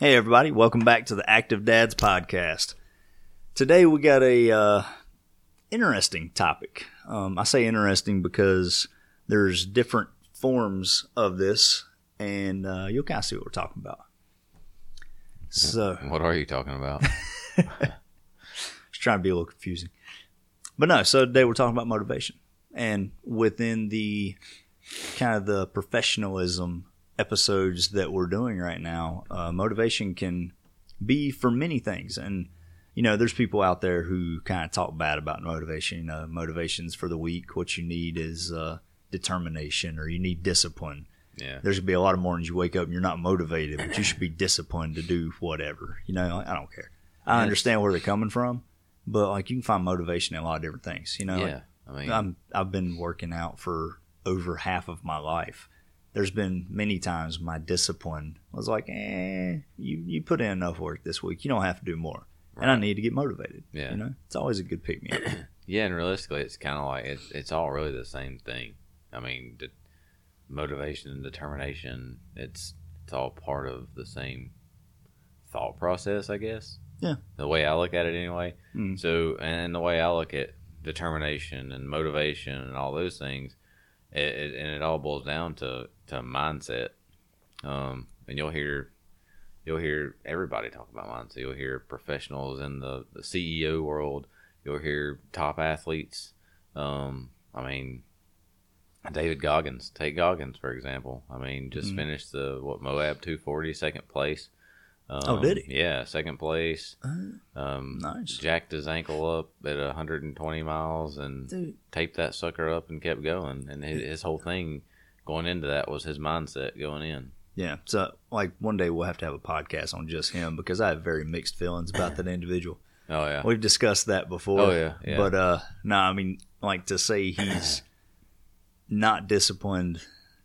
Hey, everybody, welcome back to the Active Dads podcast. Today we got a uh, interesting topic. Um, I say interesting because there's different forms of this, and uh, you'll kind of see what we're talking about. So, What are you talking about? just trying to be a little confusing. But no, so today we're talking about motivation. And within the kind of the professionalism episodes that we're doing right now, uh, motivation can be for many things. And, you know, there's people out there who kind of talk bad about motivation. You know, motivation's for the weak. What you need is uh, determination or you need discipline. yeah. There's going to be a lot of mornings you wake up and you're not motivated, but you should be disciplined to do whatever. You know, I don't care. I understand where they're coming from, but like you can find motivation in a lot of different things. You know, like, Yeah. I mean, I'm I've been working out for over half of my life. There's been many times my discipline was like, eh, you you put in enough work this week. You don't have to do more, and I need to get motivated. Yeah. you know, it's always a good pick me up. yeah, and realistically, it's kind of like it's, it's all really the same thing. I mean, de- motivation and determination, it's it's all part of the same thought process, I guess. Yeah. The way I look at it, anyway. Mm. So, and the way I look at determination and motivation and all those things, it, it, and it all boils down to to mindset. Um, and you'll hear you'll hear everybody talk about mindset. You'll hear professionals in the, the CEO world. You'll hear top athletes. Um, I mean, David Goggins. Take Goggins for example. I mean, just Mhm. finished the what Moab 240, second place. Um, Oh, did he? Yeah, second place. Uh, Um, Nice. Jacked his ankle up at 120 miles and dude, taped that sucker up and kept going. And his, his whole thing going into that was his mindset going in. yeah. So like one day we'll have to have a podcast on just him because I have very mixed feelings about that individual. Oh yeah. We've discussed that before. Oh, yeah, yeah. But uh no, I mean like to say he's not disciplined,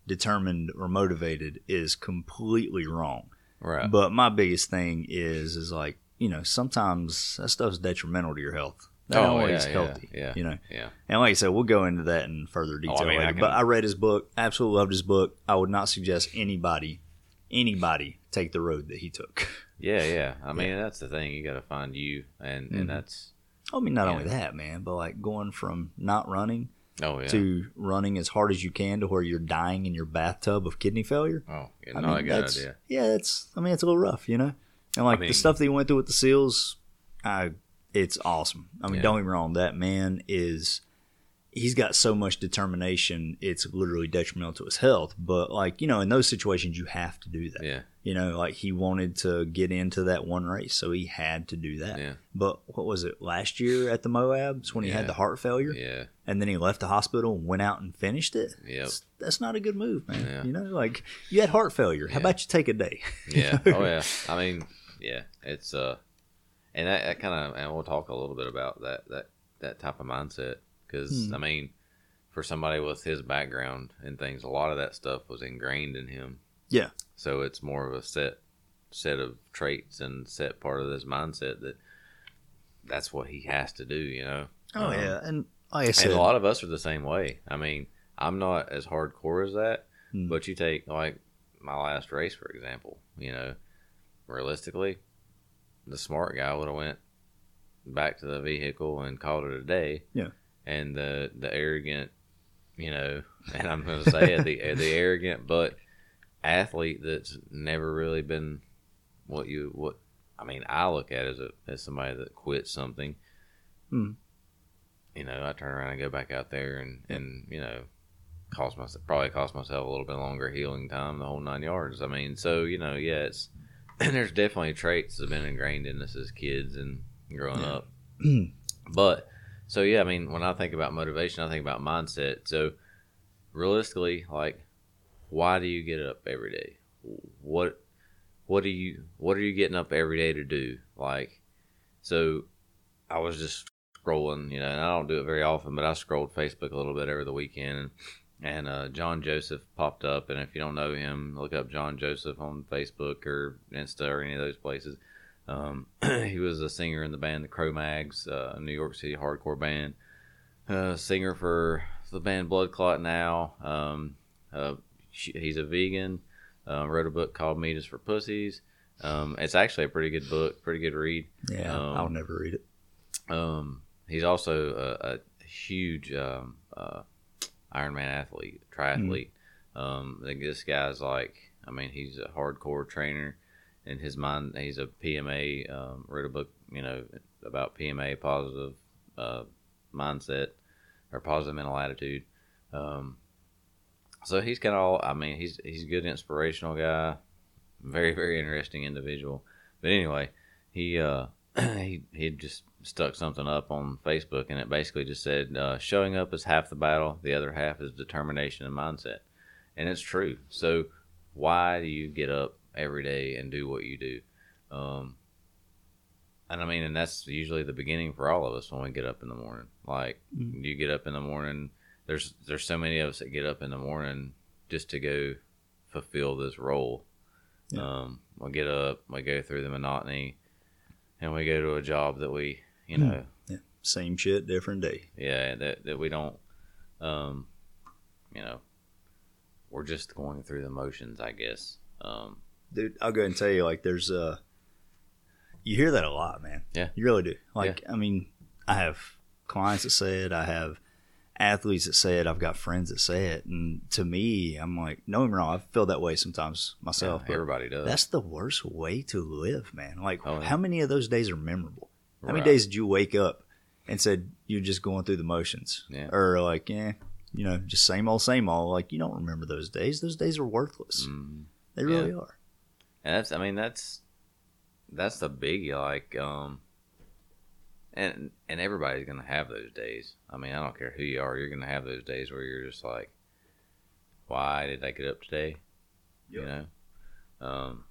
determined or motivated is completely wrong. Right. But my biggest thing is is like, you know, sometimes that stuff's detrimental to your health. Not Oh, always yeah, yeah, healthy. yeah. You know. yeah. And like I said, we'll go into that in further detail Oh, I mean, I can- But I read his book, absolutely loved his book. I would not suggest anybody anybody take the road that he took. Yeah, yeah. I mean, that's the thing. You got to find you, and Mhm. and that's I mean, not Yeah. only that, man, but like going from not running oh yeah. to running as hard as you can to where you're dying in your bathtub of kidney failure. oh, yeah, I mean, a good that's- idea. Yeah, it's. I mean, it's a little rough, you know. And like mean- the stuff that he went through with the seals, I, it's awesome. I mean, Yeah. don't get me wrong. That man is. He's got so much determination. It's literally detrimental to his health. But like you know, in those situations, you have to do that. Yeah, You know, like he wanted to get into that one race, so he had to do that. yeah, But what was it last year at the Moabs when he Yeah. had the heart failure? yeah, and then he left the hospital and went out and finished it. Yeah. That's, that's not a good move, man. Yeah. You know, like you had heart failure. How about you take a day? yeah. oh yeah. I mean, yeah. It's uh, and that, that kind of, and we'll talk a little bit about that that that type of mindset because Hmm. I mean, for somebody with his background and things, a lot of that stuff was ingrained in him. Yeah. So it's more of a set set of traits and set part of this mindset that that's what he has to do. You know. Oh Um, yeah, and like I said, And a lot of us are the same way. I mean, I'm not as hardcore as that, Hmm. but you take like my last race for example. You know, realistically, the smart guy would have went back to the vehicle and called it a day. Yeah. And the the arrogant, you know, and I'm going to say it, the the arrogant but athlete that's never really been what you what I mean I look at as a as somebody that quit something. Hmm. You know, I turn around and go back out there and and you know cost myself probably cost myself a little bit longer healing time, the whole nine yards. I mean, so you know, yeah, it's there's definitely traits that have been ingrained in us as kids and growing Yeah. up. but so yeah, I mean, when I think about motivation, I think about mindset. So realistically, like, why do you get up every day? What what do you what are you getting up every day to do? Like, so I was just scrolling, you know, and I don't do it very often, but I scrolled Facebook a little bit over the weekend, and, and uh, John Joseph popped up. And if you don't know him, look up John Joseph on Facebook or Insta or any of those places. Um, he was a singer in the band the Cro-Mags, uh, a New York City hardcore band. Uh, singer for the band Blood Clot now. Um, uh, he's a vegan. Uh, wrote a book called Meat is for Pussies. Um, it's actually a pretty good book, pretty good read. Yeah, Um, I'll never read it. Um, he's also a, a huge um, uh, Ironman athlete, triathlete. Um, I think this guy's like, I mean, he's a hardcore trainer. In his mind, he's a PMA. Um, wrote a book, you know, about PMA, positive uh, mindset or positive mental attitude. Um, so he's kind of all. I mean, he's he's a good inspirational guy. Very very interesting individual. But anyway, he uh, he he just stuck something up on Facebook, and it basically just said, uh, "Showing up is half the battle; the other half is determination and mindset." And it's true. So, why do you get up every day and do what you do? Um, and I mean, and that's usually the beginning for all of us when we get up in the morning. Like, Mhm. you get up in the morning. There's there's so many of us that get up in the morning just to go fulfill this role. Yeah. Um, we get up, we go through the monotony, and we go to a job that we, you Hmm. know, Same shit, different day. yeah, that that we don't, um, you know, we're just going through the motions, I guess. Um, Dude, I'll go ahead and tell you, like, there's uh you hear that a lot, man. Yeah. You really do. Like, I mean, I have clients that say it, I have athletes that say it, I've got friends that say it, and to me, I'm like, no, I'm wrong. I feel that way sometimes myself. yeah, everybody does. that's the worst way to live, man. Like, Oh, yeah. how many of those days are memorable? How many days did you wake up and said you're just going through the motions? Yeah. Or like, yeah, you know, just same old, same old. Like, you don't remember those days. Those days are worthless. Mhm. They really are. And that's, I mean, that's that's the biggie. Like, um, and and everybody's gonna have those days. I mean, I don't care who you are, you're gonna have those days where you're just like, why did I get up today? You know, um,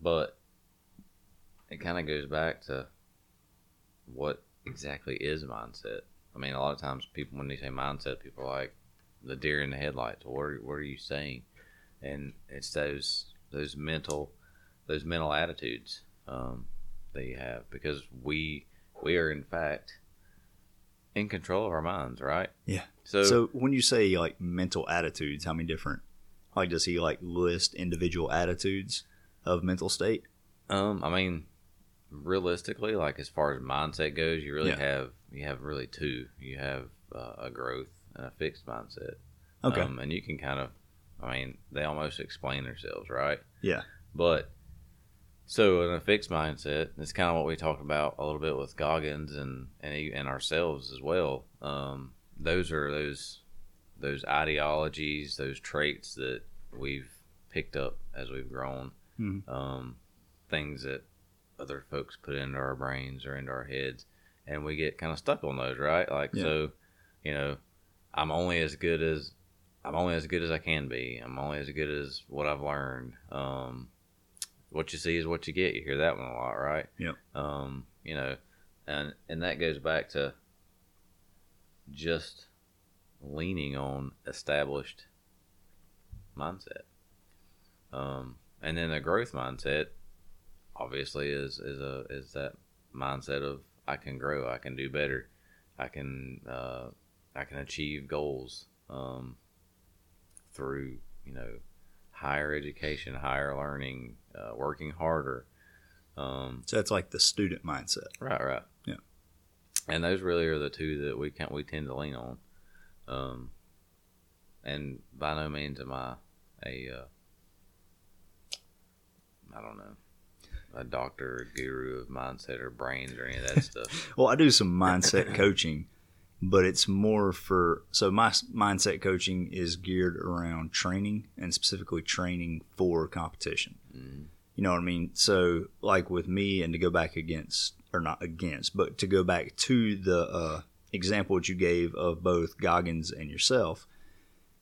but it kind of goes back to what exactly is mindset. I mean, a lot of times people, when they say mindset, people are like the deer in the headlights. What are, what are you saying? And it's those those mental those mental attitudes um, that you have because we we are in fact in control of our minds, right? Yeah. So, So when you say like mental attitudes, how many different like does he like list individual attitudes of mental state? um, I mean, realistically, like as far as mindset goes, you really Yeah. have you have really two. You have uh, a growth and a fixed mindset. Okay. Um, and you can kind of, I mean, they almost explain themselves, right? Yeah. But so in a fixed mindset, it's kind of what we talked about a little bit with Goggins and and, and ourselves as well. Um, those are those those ideologies, those traits that we've picked up as we've grown. Mhm. Um, things that other folks put into our brains or into our heads, and we get kind of stuck on those, right? Like Yeah. so, you know, I'm only as good as I'm only as good as I can be. I'm only as good as what I've learned. Um, what you see is what you get. You hear that one a lot, right? Yeah. Um, you know, and and that goes back to just leaning on established mindset. Um, and then a growth mindset, obviously, is is a is that mindset of I can grow, I can do better, I can uh, I can achieve goals um, through you know higher education, higher learning, uh, working harder. Um, So that's like the student mindset. right, right, Yeah. And those really are the two that we can we tend to lean on. Um, and by no means am I a uh, I don't know a doctor or guru of mindset or brains or any of that stuff. Well, I do some mindset coaching, but it's more for so my mindset coaching is geared around training and specifically training for competition. Mhm. You know what I mean? So, like with me, and to go back against, or not against, but to go back to the uh, example that you gave of both Goggins and yourself,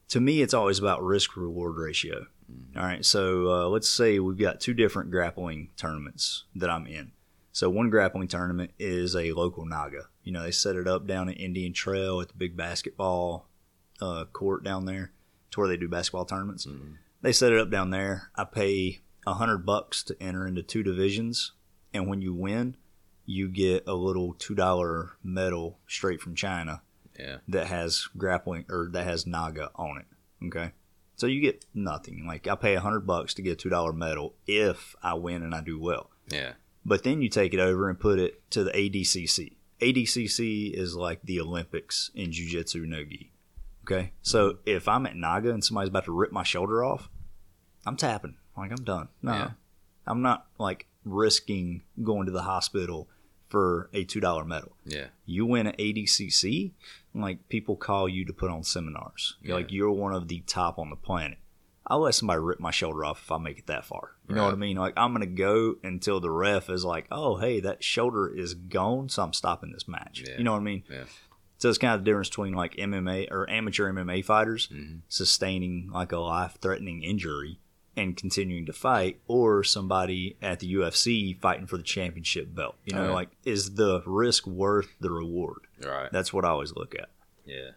to me, it's always about risk reward ratio. All right. So, uh, let's say we've got two different grappling tournaments that I'm in. So, one grappling tournament is a local Naga. You know, they set it up down at Indian Trail at the big basketball uh, court down there to where they do basketball tournaments Mhm. they set it up down there. I pay a hundred bucks to enter into two divisions, and when you win, you get a little two dollar medal straight from China Yeah. that has grappling or that has Naga on it. Okay, So you get nothing. Like I pay a hundred bucks to get a two dollar medal if I win and I do well. Yeah. But then you take it over and put it to the ADCC. ADCC is like the Olympics in Jiu-Jitsu no-gi. Okay? So if I'm at Naga and somebody's about to rip my shoulder off, I'm tapping. Like I'm done. No. Yeah. I'm not like risking going to the hospital for a $2 medal. Yeah. You win at ADCC, like people call you to put on seminars. Yeah. Like you're one of the top on the planet. I'll let somebody rip my shoulder off if I make it that far. You know what I mean? Like I'm gonna go until the ref is like, "Oh, hey, that shoulder is gone, so I'm stopping this match." Yeah. You know what I mean? Yeah. So it's kind of the difference between like MMA or amateur MMA fighters Mhm. sustaining like a life-threatening injury and continuing to fight, or somebody at the UFC fighting for the championship belt. You know, Oh, yeah. like is the risk worth the reward? Right. That's what I always look at. Yeah.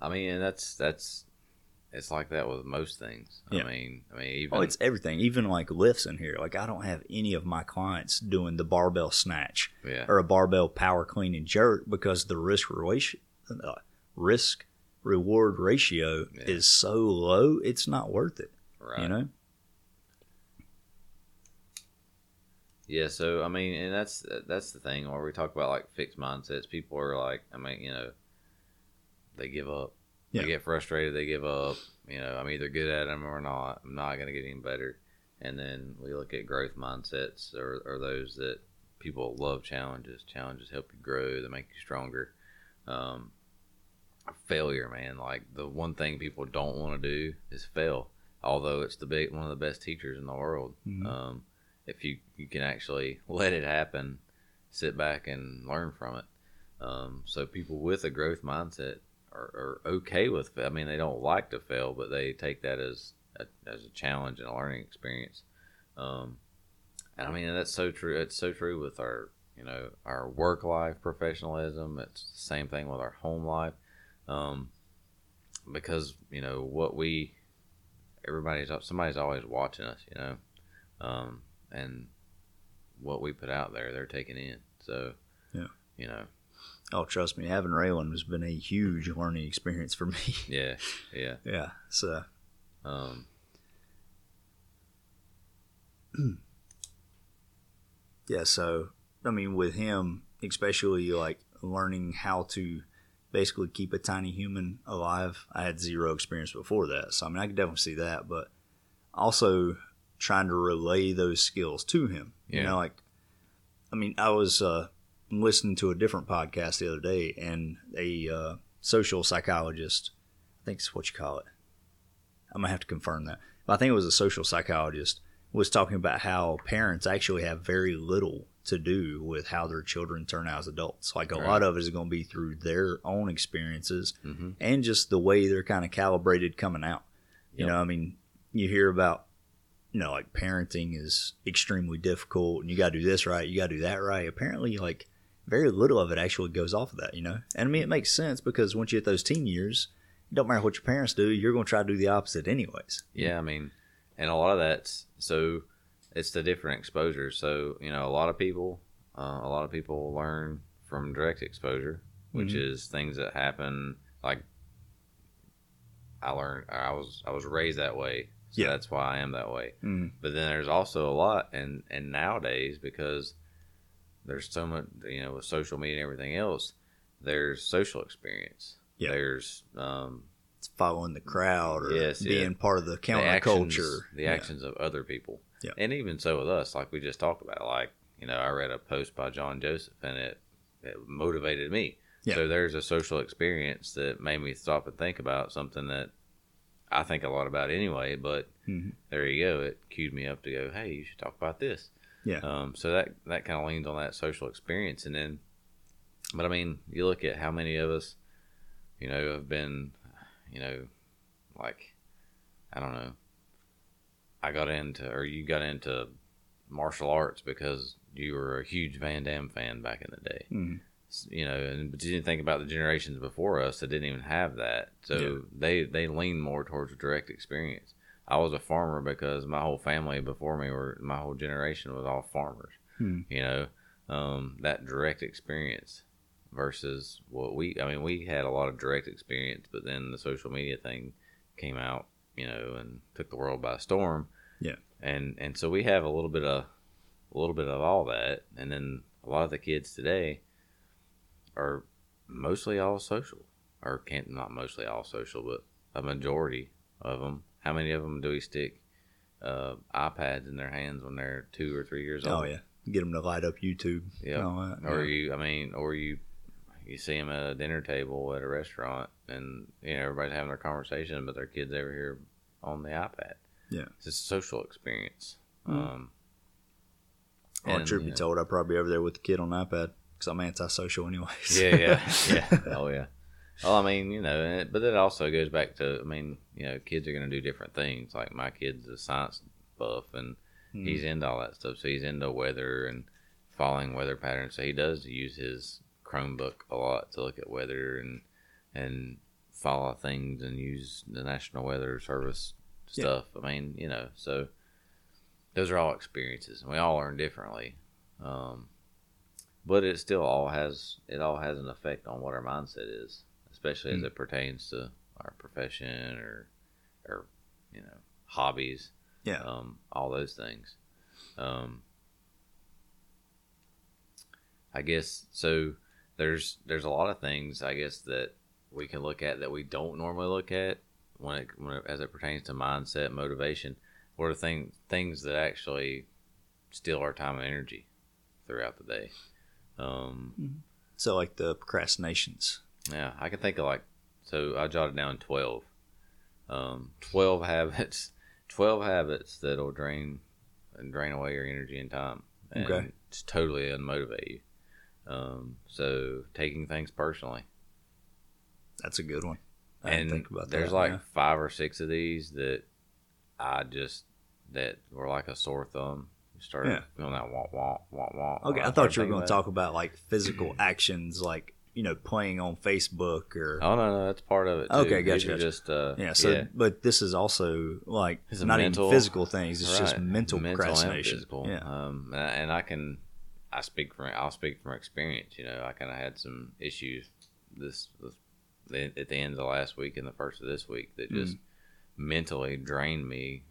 I mean, that's that's it's like that with most things. Yeah. I mean, I mean, even Oh, it's everything. Even like lifts in here. Like I don't have any of my clients doing the barbell snatch yeah, or a barbell power clean and jerk because the risk ratio, uh, risk reward ratio Yeah. is so low. It's not worth it. right. You know. Yeah, so I mean, and that's that's the thing where we talk about like fixed mindsets. People are like, I mean, you know, they give up. Yeah. They get frustrated. They give up. You know, I'm either good at them or not. I'm not going to get any better. And then we look at growth mindsets, or, or those that people love challenges. Challenges help you grow. They make you stronger. Um, failure, man. Like the one thing people don't want to do is fail. Although it's the big one of the best teachers in the world. Mhm. Um, if you, you can actually let it happen, sit back and learn from it. Um, so people with a growth mindset are, are okay with. I mean, they don't like to fail, but they take that as a, as a challenge and a learning experience. Um, and I mean, that's so true. It's so true with our you know our work life professionalism. It's the same thing with our home life. Um, because you know what we everybody's up somebody's always watching us. You know. Um, and what we put out there, they're taking in. So, Yeah. you know, Oh, trust me, having Raylan has been a huge learning experience for me. yeah, yeah. yeah. So Um, yeah. So I mean, with him, especially like learning how to basically keep a tiny human alive. I had zero experience before that, so I mean, I could definitely see that. But also trying to relay those skills to him. You know, like I mean, I was uh, listening to a different podcast the other day, and a uh, social psychologist, I think it's what you call it. I'm gonna have to confirm that, but I think it was a social psychologist was talking about how parents actually have very little to do with how their children turn out as adults. Like a Right. lot of it is going to be through their own experiences mhm. and just the way they're kind of calibrated coming out. You know, I mean, you hear about, you know, like parenting is extremely difficult and you got to do this right, you got to do that right. Apparently, like, very little of it actually goes off of that, you know? And I mean, it makes sense because once you hit those teen years, it don't matter what your parents do, you're going to try to do the opposite anyways. yeah. I mean, and a lot of that's so it's the different exposure. So you know, a lot of people, uh, a lot of people learn from direct exposure, which Mhm. is things that happen. Like I learned, I was I was raised that way. So Yeah. that's why I am that way. Mm. but then there's also a lot and and nowadays because there's so much you know with social media and everything else there's social experience Yeah. there's um It's following the crowd or Yes, yeah. being part of the the actions, counterculture. the Yeah. actions of other people Yeah. and even so with us like we just talked about like you know i read a post by john joseph and it, it motivated me Yeah. so there's a social experience that made me stop and think about something that i think a lot about anyway but Mhm. there you go it cued me up to go hey you should talk about this Yeah. um, so that that kind of leans on that social experience, and then, but I mean, you look at how many of us, you know, have been, you know, like, I don't know. I got into, or you got into martial arts because you were a huge Van Damme fan back in the day, Mhm. You know, and but you didn't think about the generations before us that didn't even have that, so Yeah. they they lean more towards direct experience. I was a farmer because my whole family before me were my whole generation was all farmers. Hmm. You know, um, that direct experience versus what we. I mean, we had a lot of direct experience, but then the social media thing came out, you know, and took the world by storm. Yeah. And and so we have a little bit of a little bit of all that, and then a lot of the kids today are mostly all social, or can't not mostly all social, but a majority of them. How many of them do we stick uh, iPads in their hands when they're two or three years old? Oh yeah, get them to light up YouTube. Yeah. Or you, I mean, or you, you see them at a dinner table at a restaurant, and you know everybody's having their conversation, but their kids over here on the iPad. Yeah. it's a social experience. Mhm. Um, Well, and, truth be know- told, I'd probably be over there with the kid on the iPad because I'm antisocial anyways. yeah, yeah, yeah. Oh yeah. Well, I mean, you know, it, but it also goes back to, I mean, you know, kids are going to do different things. Like my kid's a science buff, and Mhm. he's into all that stuff. So he's into weather and following weather patterns. So he does use his Chromebook a lot to look at weather and and follow things and use the National Weather Service Yeah. stuff. I mean, you know, so those are all experiences, and we all learn differently. Um, but it still all has it all has an effect on what our mindset is, especially as Mm. it pertains to our profession or or you know hobbies yeah. um, all those things. Um, I guess so. There's there's a lot of things I guess that we can look at that we don't normally look at when it, when it as it pertains to mindset, motivation. What are things things that actually steal our time and energy throughout the day? Um, So like the procrastinations. yeah, I can think of like so. I jotted down twelve. Um, twelve habits. Twelve habits that'll drain and drain away your energy and time, and Okay. just totally unmotivate you. Um, so taking things personally, That's a good one. I and think about there's that. like yeah. five or six of these that I just that were like a sore thumb. You started Yeah. feeling that wah wah wah wah. Okay, when I thought you were going to talk about like physical actions, like you know, playing on Facebook or Oh no, no, that's part of it. Too. Okay, gotcha, gotcha. Just uh, yeah. So, but this is also like It's not mental- even physical things; it's just Right. mental, and procrastination. physical. Yeah, Um, and I can, I speak from, I'll speak from experience. You know, I kind of had some issues this, this at the end of the last week and the first of this week that just mentally drained me.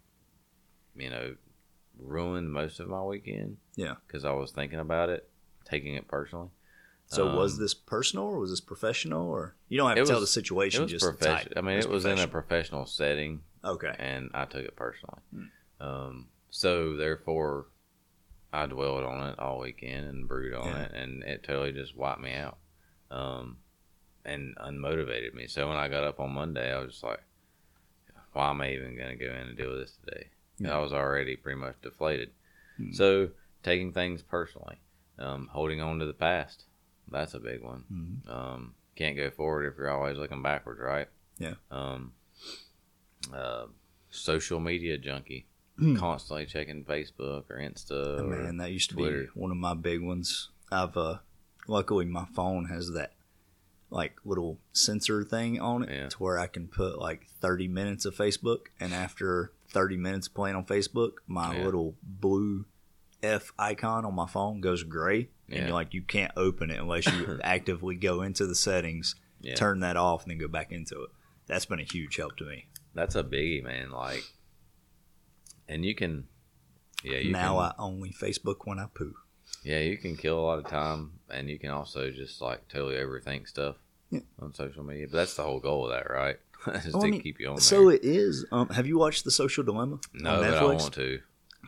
You know, ruined most of my weekend. Yeah. because I was thinking about it, taking it personally. So was Um, this personal or was this professional or you don't have to It tell the was- It situation was just the I mean, It's it was in a professional. setting. Okay. and I took it personally. Hmm. Um, so therefore, I dwelled on it all weekend and brooded on Yeah. it, and it totally just wiped me out, um, and unmotivated me. So when I got up on Monday, I was just like, "Why am I even going to go in and deal with this today?" Yeah. I was already pretty much deflated. Hmm. So taking things personally, um, holding on to the past, that's a big one. Mhm. Um, can't go forward if you're always looking backwards, right? Yeah. Um, uh, social media junkie. Constantly checking Facebook or Insta. Oh, man, that used to Twitter. be one of my big ones. I've uh, luckily my phone has that like little sensor thing on it Yeah. to where I can put like 30 minutes of Facebook, and after 30 minutes playing on Facebook, my Yeah. little blue F icon on my phone goes gray, and you're like you can't open it unless you actively go into the settings, yeah, turn that off, and then go back into it. That's been a huge help to me. that's a biggie, man. Like, and you can, yeah, you now can, I only Facebook when I poo. yeah, you can kill a lot of time, and you can also just like totally overthink stuff Yeah. on social media. But that's the whole goal of that, right? Is Well, I to mean, keep you on So there. it is. Um, have you watched The Social Dilemma no, but I want to.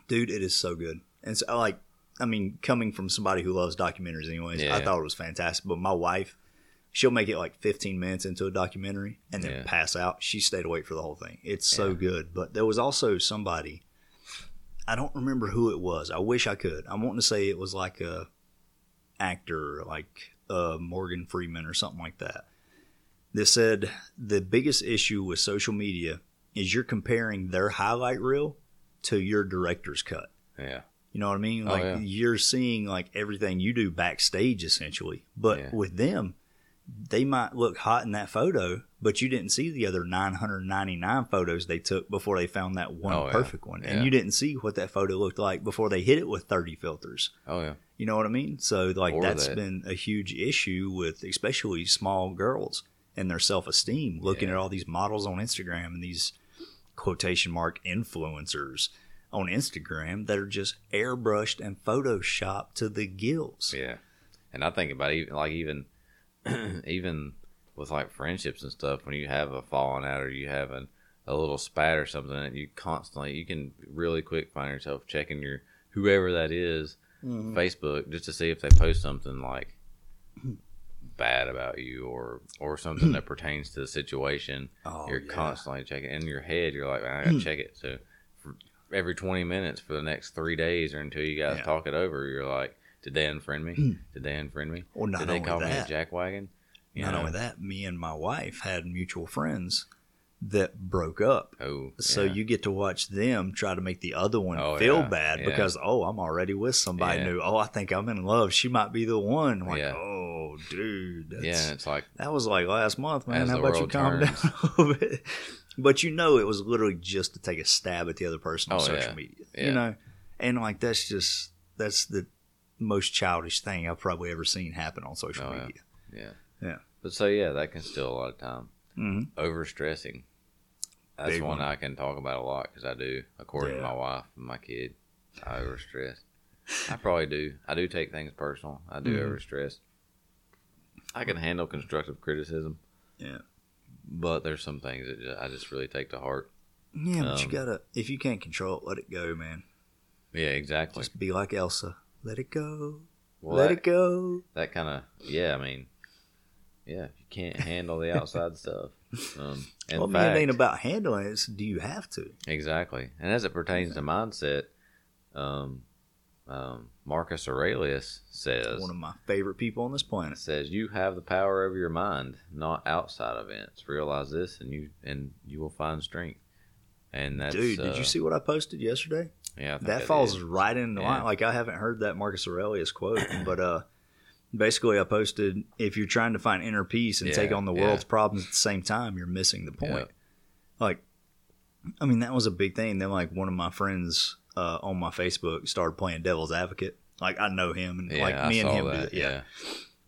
Dude, it is so good. And so, like, I mean, coming from somebody who loves documentaries, anyways, I thought it was fantastic. But my wife, she'll make it like 15 minutes into a documentary and then Yeah. pass out. She stayed awake for the whole thing. It's so good. But there was also somebody, I don't remember who it was. I wish I could. I'm wanting to say it was like a actor, like uh, Morgan Freeman or something like that. That said the biggest issue with social media is you're comparing their highlight reel to your director's cut. Yeah, You know what I mean? Oh, Like yeah. you're seeing like everything you do backstage essentially. But Yeah. with them, they might look hot in that photo, but you didn't see the other 999 photos they took before they found that one Oh, yeah. perfect one. And Yeah. you didn't see what that photo looked like before they hit it with 30 filters. oh yeah, You know what I mean? So like Or that's that- been a huge issue with especially small girls and their self esteem looking Yeah. at all these models on Instagram and these quotation mark influencers on Instagram that are just airbrushed and photoshopped to the gills. Yeah, and I think about even like even even with like friendships and stuff when you have a falling out or you have an, a little spat or something you constantly you can really quick find yourself checking your whoever that is Mhm. Facebook just to see if they post something like bad about you or or something that pertains to the situation. Oh, you're yeah. constantly checking in your head. You're like, I gotta check it. So for every 20 minutes for the next three days or until you guys Yeah. talk it over, you're like, did they unfriend me? Hmm. Did they unfriend me? Well, not Did they only call me a that, jackwagon? You not know? only that, me and my wife had mutual friends that broke up. Oh, So yeah. you get to watch them try to make the other one Oh, feel yeah, bad yeah. because oh, I'm already with somebody new. Oh, I think I'm in love. She might be the one. I'm like, oh, dude, that's, yeah, it's like that was like last month, man. How about you calm turns. down a little bit? But you know, it was literally just to take a stab at the other person on Oh, social media. You know, and like that's just that's the most childish thing I've probably ever seen happen on social Oh, media. yeah, Yeah. But so yeah, that can steal a lot of time. hmm Overstressing. That's Big one, one. I can talk about a lot because I do, according Yeah. to my wife and my kid. I overstress. I probably do. I do take things personal. I do Mhm. overstress. I can handle constructive criticism. Yeah. But there's some things that I just really take to heart. Yeah, but you Um, gotta if you can't control it, let it go, man. Yeah, exactly. Just be like Elsa. Let it go. Well, let that, it go. that kind of yeah. I mean, yeah. You can't handle the outside stuff, um, well, I mean, it ain't about handling it. It's do you have to? Exactly. And as it pertains to mindset, um, um, Marcus Aurelius says, One of my favorite people on this planet. says you have the power over your mind, not outside events. Realize this, and you and you will find strength. And that's Dude, did uh, you see what I posted yesterday? Yeah, I think That falls did. right in Yeah. line. Like I haven't heard that Marcus Aurelius quote, but uh, basically I posted if you're trying to find inner peace and Yeah, take on the yeah. world's problems at the same time, you're missing the point. Yeah. Like, I mean, that was a big thing. Then like one of my friends uh, on my Facebook started playing devil's advocate. Like I know him, and Yeah, like I me and him, that. that. yeah. yeah.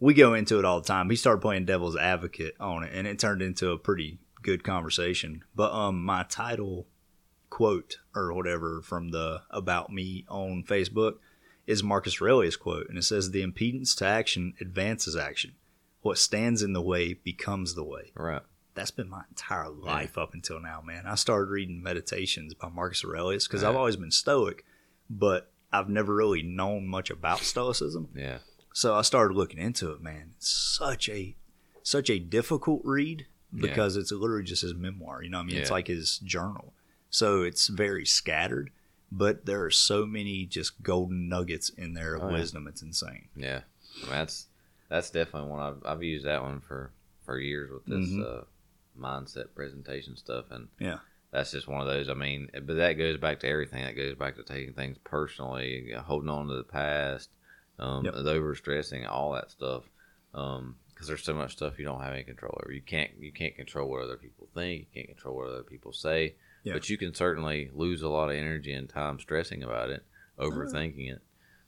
we go into it all the time. He started playing devil's advocate on it, and it turned into a pretty good conversation. But um, my title quote or whatever from the about me on Facebook is Marcus Aurelius quote, and it says, "The impedance to action advances action. What stands in the way becomes the way." Right. That's been my entire life up until now, man. I started reading Meditations by Marcus Aurelius because Yeah. I've always been Stoic, but I've never really known much about Stoicism. Yeah. So I started looking into it, man. It's such a such a difficult read because it's literally just his memoir. You know what I mean? It's like his journal. So it's very scattered, but there are so many just golden nuggets in there of Oh, yeah. wisdom. It's insane. Yeah. I mean, that's that's definitely one I've I've used that one for for years with this Mhm. uh, mindset presentation stuff, and Yeah. that's just one of those. I mean, but that goes back to everything. That goes back to taking things personally, holding on to the past, um, Yep. overstressing, all that stuff. Um, because there's so much stuff you don't have any control over. You can't you can't control what other people think. You can't control what other people say. Yeah. But you can certainly lose a lot of energy and time stressing about it, overthinking it,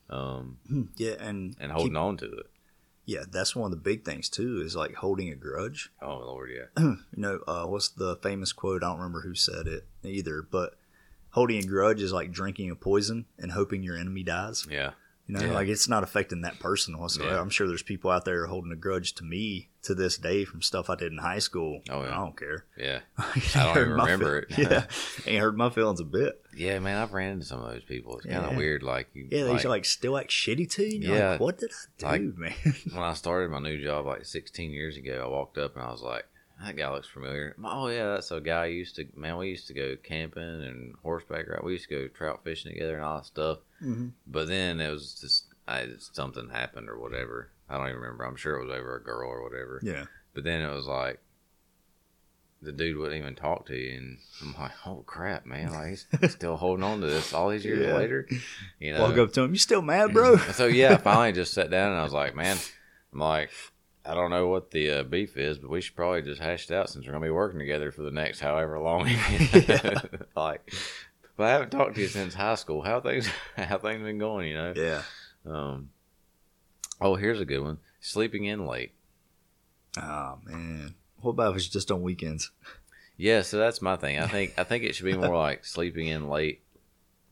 um, Yeah, and and keep- holding on to it. yeah, that's one of the big things too. Is like holding a grudge. Oh Lord, yeah. you know, uh, what's the famous quote? I don't remember who said it either, but holding a grudge is like drinking a poison and hoping your enemy dies. Yeah. You know, Yeah. like it's not affecting that person whatsoever. Yeah. I'm sure there's people out there holding a grudge to me to this day from stuff I did in high school. Oh, yeah. I don't care. Yeah. I don't even remember it. yeah, ain't hurt my feelings a bit. Yeah, man, I've ran into some of those people. It's kind of weird. Like, you, Yeah, they like, like still act shitty to you. Yeah. like, what did I do, Like- man? when I started my new job like 16 years ago, I walked up and I was like, that guy looks familiar. Oh, yeah, that's a guy I used to, man, we used to go camping and horseback ride. We used to go trout fishing together and all that stuff. Mhm. But then it was just, I, something happened or whatever. I don't even remember. I'm sure it was over a girl or whatever. Yeah, But then it was like, the dude wouldn't even talk to you. And I'm like, oh, crap, man. Like, he's still holding on to this all these years Yeah. later. You know? walk up to him. You still mad, bro? so yeah, I finally just sat down and I was like, man, I'm like, I don't know what the uh, beef is, but we should probably just hash it out since we're gonna be working together for the next however long. Yeah. like, but I haven't talked to you since high school. How things how things been going? You know. yeah. Um. Oh, here's a good one. Sleeping in late. Oh man. what about if it's just on weekends? Yeah, so that's my thing. I think I think it should be more like sleeping in late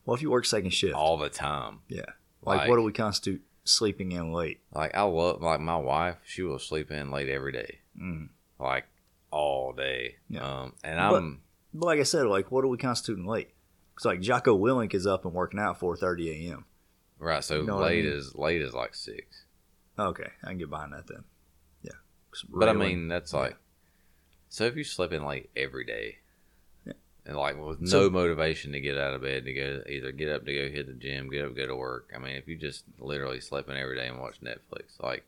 Well, if you work second shift, all the time. yeah. Like, Like- what do we constitute sleeping in late? Like I love like my wife, she will sleep in late every day. Mm. Like all day. Yeah. Um and But- I'm But like I said, like what do we constitute in late? Because like Jocko Willink is up and working out four thirty a.m. right, so You know what I late mean? is late is like six. Okay, I can get behind that then. Yeah. But I mean that's like so if you sleep in late every day. And like with no So- motivation to get out of bed to go either get up to go hit the gym, get up, go to work. I mean if you just literally sleep in every day and watch Netflix, like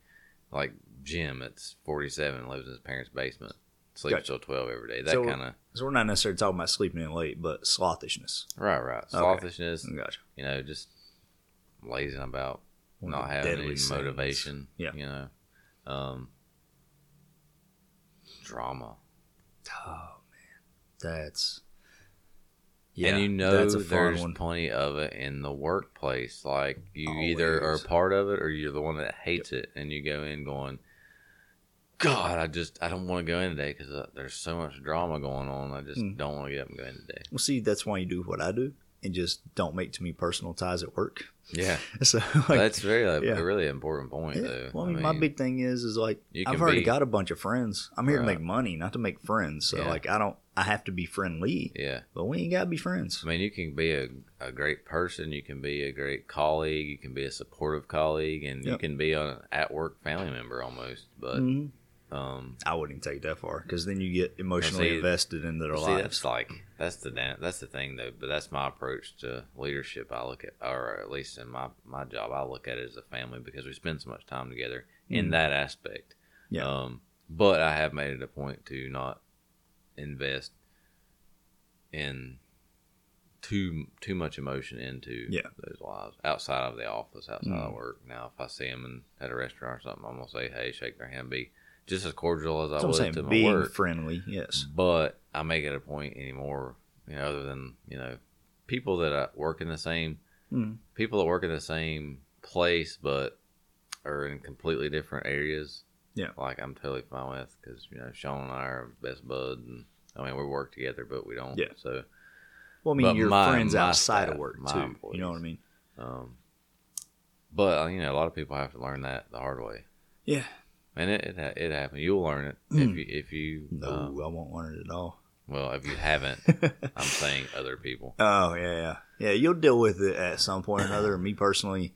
like Jim it's forty seven, lives in his parents' basement, sleeps Gotcha. till twelve every day. That So- kinda so we're not necessarily talking about sleeping in late, but slothishness. Right, right. Slothishness, Gotcha. you know, just lazing about, One not having any sins. motivation. Yeah. You know, um, drama. Oh man, that's yeah. and you know a there's one. plenty of it in the workplace. Like you Always. either are part of it or you're the one that hates it, and you go in going, "God, I just I don't want to go in today because uh, there's so much drama going on. I just Mm. don't want to get up and go in today." Well, see, that's why you do what I do, and just don't make too many personal ties at work. Yeah, So like, that's very like, yeah. a really important point, yeah. though. Well, I mean, my big thing is, is like I've already be- got a bunch of friends. I'm here to make money, not to make friends. So Yeah. like, I don't. I have to be friendly, yeah. but we ain't gotta be friends. I mean, you can be a, a great person, you can be a great colleague, you can be a supportive colleague, and you can be an at work family member almost. But Mhm. um, I wouldn't take that far because then you get emotionally see- invested into their see, lives. that's like that's the that's the thing though. But that's my approach to leadership. I look at, or at least in my my job, I look at it as a family because we spend so much time together in Mhm. that aspect. Yeah. Um, but I have made it a point to not invest in too too much emotion into Yeah. those lives outside of the office, outside of Mhm. work. Now, if I see them in, at a restaurant or something, I'm gonna say, "Hey, shake their hand, be just as cordial as I That's what would I'm to my Being work." friendly, yes. But I make it a point anymore, you know, other than you know, people that I work in the same Mm. people that work in the same place but are in completely different areas. Yeah. like I'm totally fine with because you know Sean and I are best buds, and I mean we work together, but we don't. Yeah. So, Well, I mean, But you're my- friends my outside of work too. employees. You know what I mean? um, but uh, you know a lot of people have to learn that the hard way, Yeah. And it it, it happens. You'll learn it if you if you No, um, I won't learn it at all. well if you haven't. I'm saying other people. Oh yeah, yeah, yeah. You'll deal with it at some point or another. Me personally,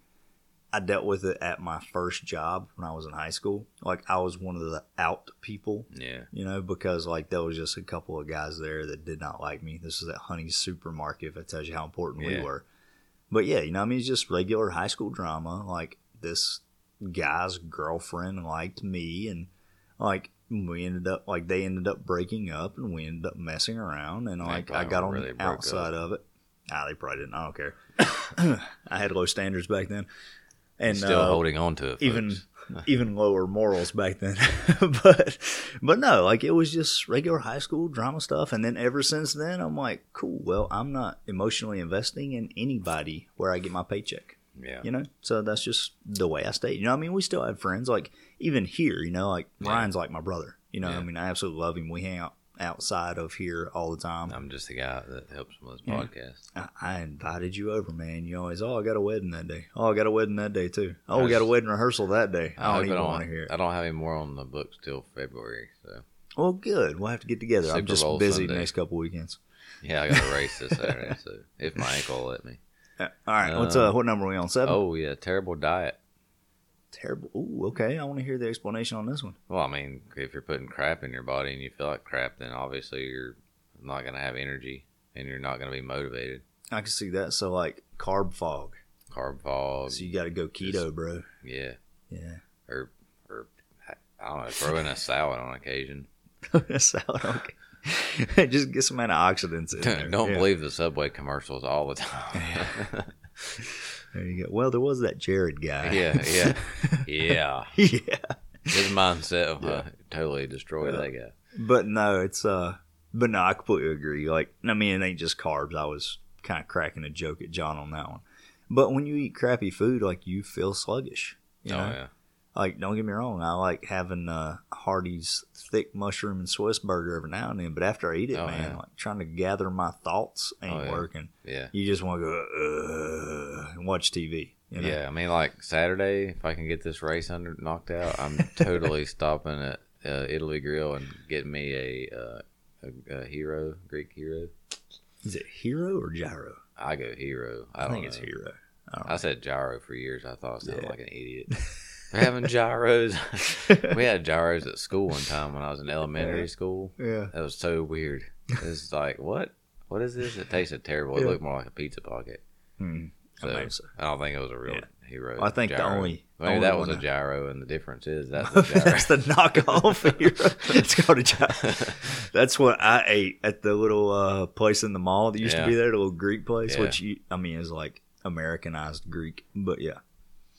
I dealt with it at my first job when I was in high school. Like I was one of the out people, Yeah, you know, because like there was just a couple of guys there that did not like me. This is at Honey's supermarket. If it tells you how important we were, but yeah, you know, I mean, it's just regular high school drama. Like this guy's girlfriend liked me, and like we ended up like they ended up breaking up, and we ended up messing around, and like I got on really the outside of it. Ah, they probably didn't. I don't care. I had low standards back then, and still uh, holding on to it. even even lower morals back then. but but no, like it was just regular high school drama stuff. And then ever since then, I'm like, cool. Well, I'm not emotionally investing in anybody where I get my paycheck. Yeah, You know, so that's just the way I stay. You know, I mean, we still have friends like even here. You know, like Yeah. Ryan's like my brother. You know, Yeah. I mean, I absolutely love him. We hang out outside of here all the time. I'm just the guy that helps with this Yeah. podcast. I, I invited you over, man. You always, oh, I got a wedding that day. Oh, I got a wedding that day too. Oh, we I got a wedding rehearsal that day. I, hope don't even want to hear it. I don't have any more on the books till February. So Well, good. We'll have to get together. I'm just Bowl busy the Sunday. next couple weekends. yeah, I got a race this Saturday. So if my ankle will let me. Uh, all right. What's uh? Um, What number are we on? Seven. Oh yeah, terrible diet. terrible. Ooh, okay. I want to hear the explanation on this one. Well, I mean, if you're putting crap in your body and you feel like crap, then obviously you're not going to have energy and you're not going to be motivated. I can see that. So like carb fog. Carb fog, So you got to go keto, Just- bro. yeah, Yeah. or or I don't know, throw in a salad on occasion. A salad. Okay. just get some antioxidants in there. don't Yeah. believe the Subway commercials all the time. There you go. Well, there was that Jared guy. yeah, yeah, yeah. yeah. His mindset uh, Yeah. totally destroyed Yeah. that guy. But no, it's uh. But no, I completely agree. Like, I mean, it ain't just carbs. I was kind of cracking a joke at John on that one. But when you eat crappy food, like you feel sluggish. You oh know? yeah, Like, don't get me wrong, I like having uh, Hardee's thick mushroom and Swiss burger every now and then. But after I eat it, Oh, man, yeah. like trying to gather my thoughts ain't Oh, yeah. working. Yeah. You just want to go uh, and watch TV. You know? Yeah, I mean, like Saturday, if I can get this race under knocked out, I'm totally stopping at uh, Italy Grill and getting me a, uh, a, a hero, Greek hero. Is it Hero or Gyro? I go hero. I, I, think it's. Hero. I I said gyro for years. I thought I sounded Yeah. like an idiot. They're having gyros. we had gyros at school one time when I was in elementary school. yeah. That was so weird. It's like, what? What is this? It tasted terrible. It Yeah. looked more like a pizza pocket. Hmm. So, I so. I don't think it was a real Yeah. hero. I think the only- maybe only that was a gyro, and the difference is that's a gyro. That's the knockoff Hero. It's called a Gyro. That's what I ate at the little uh, place in the mall that used Yeah. to be there, the little Greek place, Yeah. which you, I mean is like Americanized Greek. But yeah.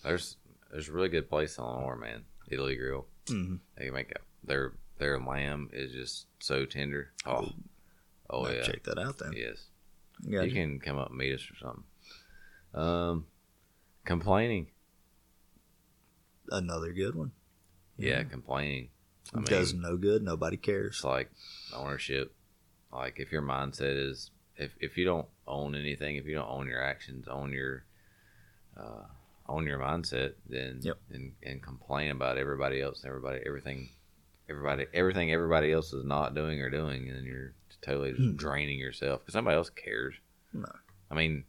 there's there's a really good place in Lenoir, man. Italy Grill. Mhm. They make a, their their lamb is just so tender. Oh, oh yeah, Check that out then. yes. Yeah. You can come up and meet us or something. Um, complaining. Another good one. Yeah, complaining. I mean, Does no good. Nobody cares. it's like ownership. Like if your mindset is if if you don't own anything, if you don't own your actions, own your uh, own your mindset, then Yep. and and complain about everybody else, everybody, everything, everybody, everything everybody else is not doing or doing, and you're totally just Hmm. draining yourself because somebody else cares. No. I mean.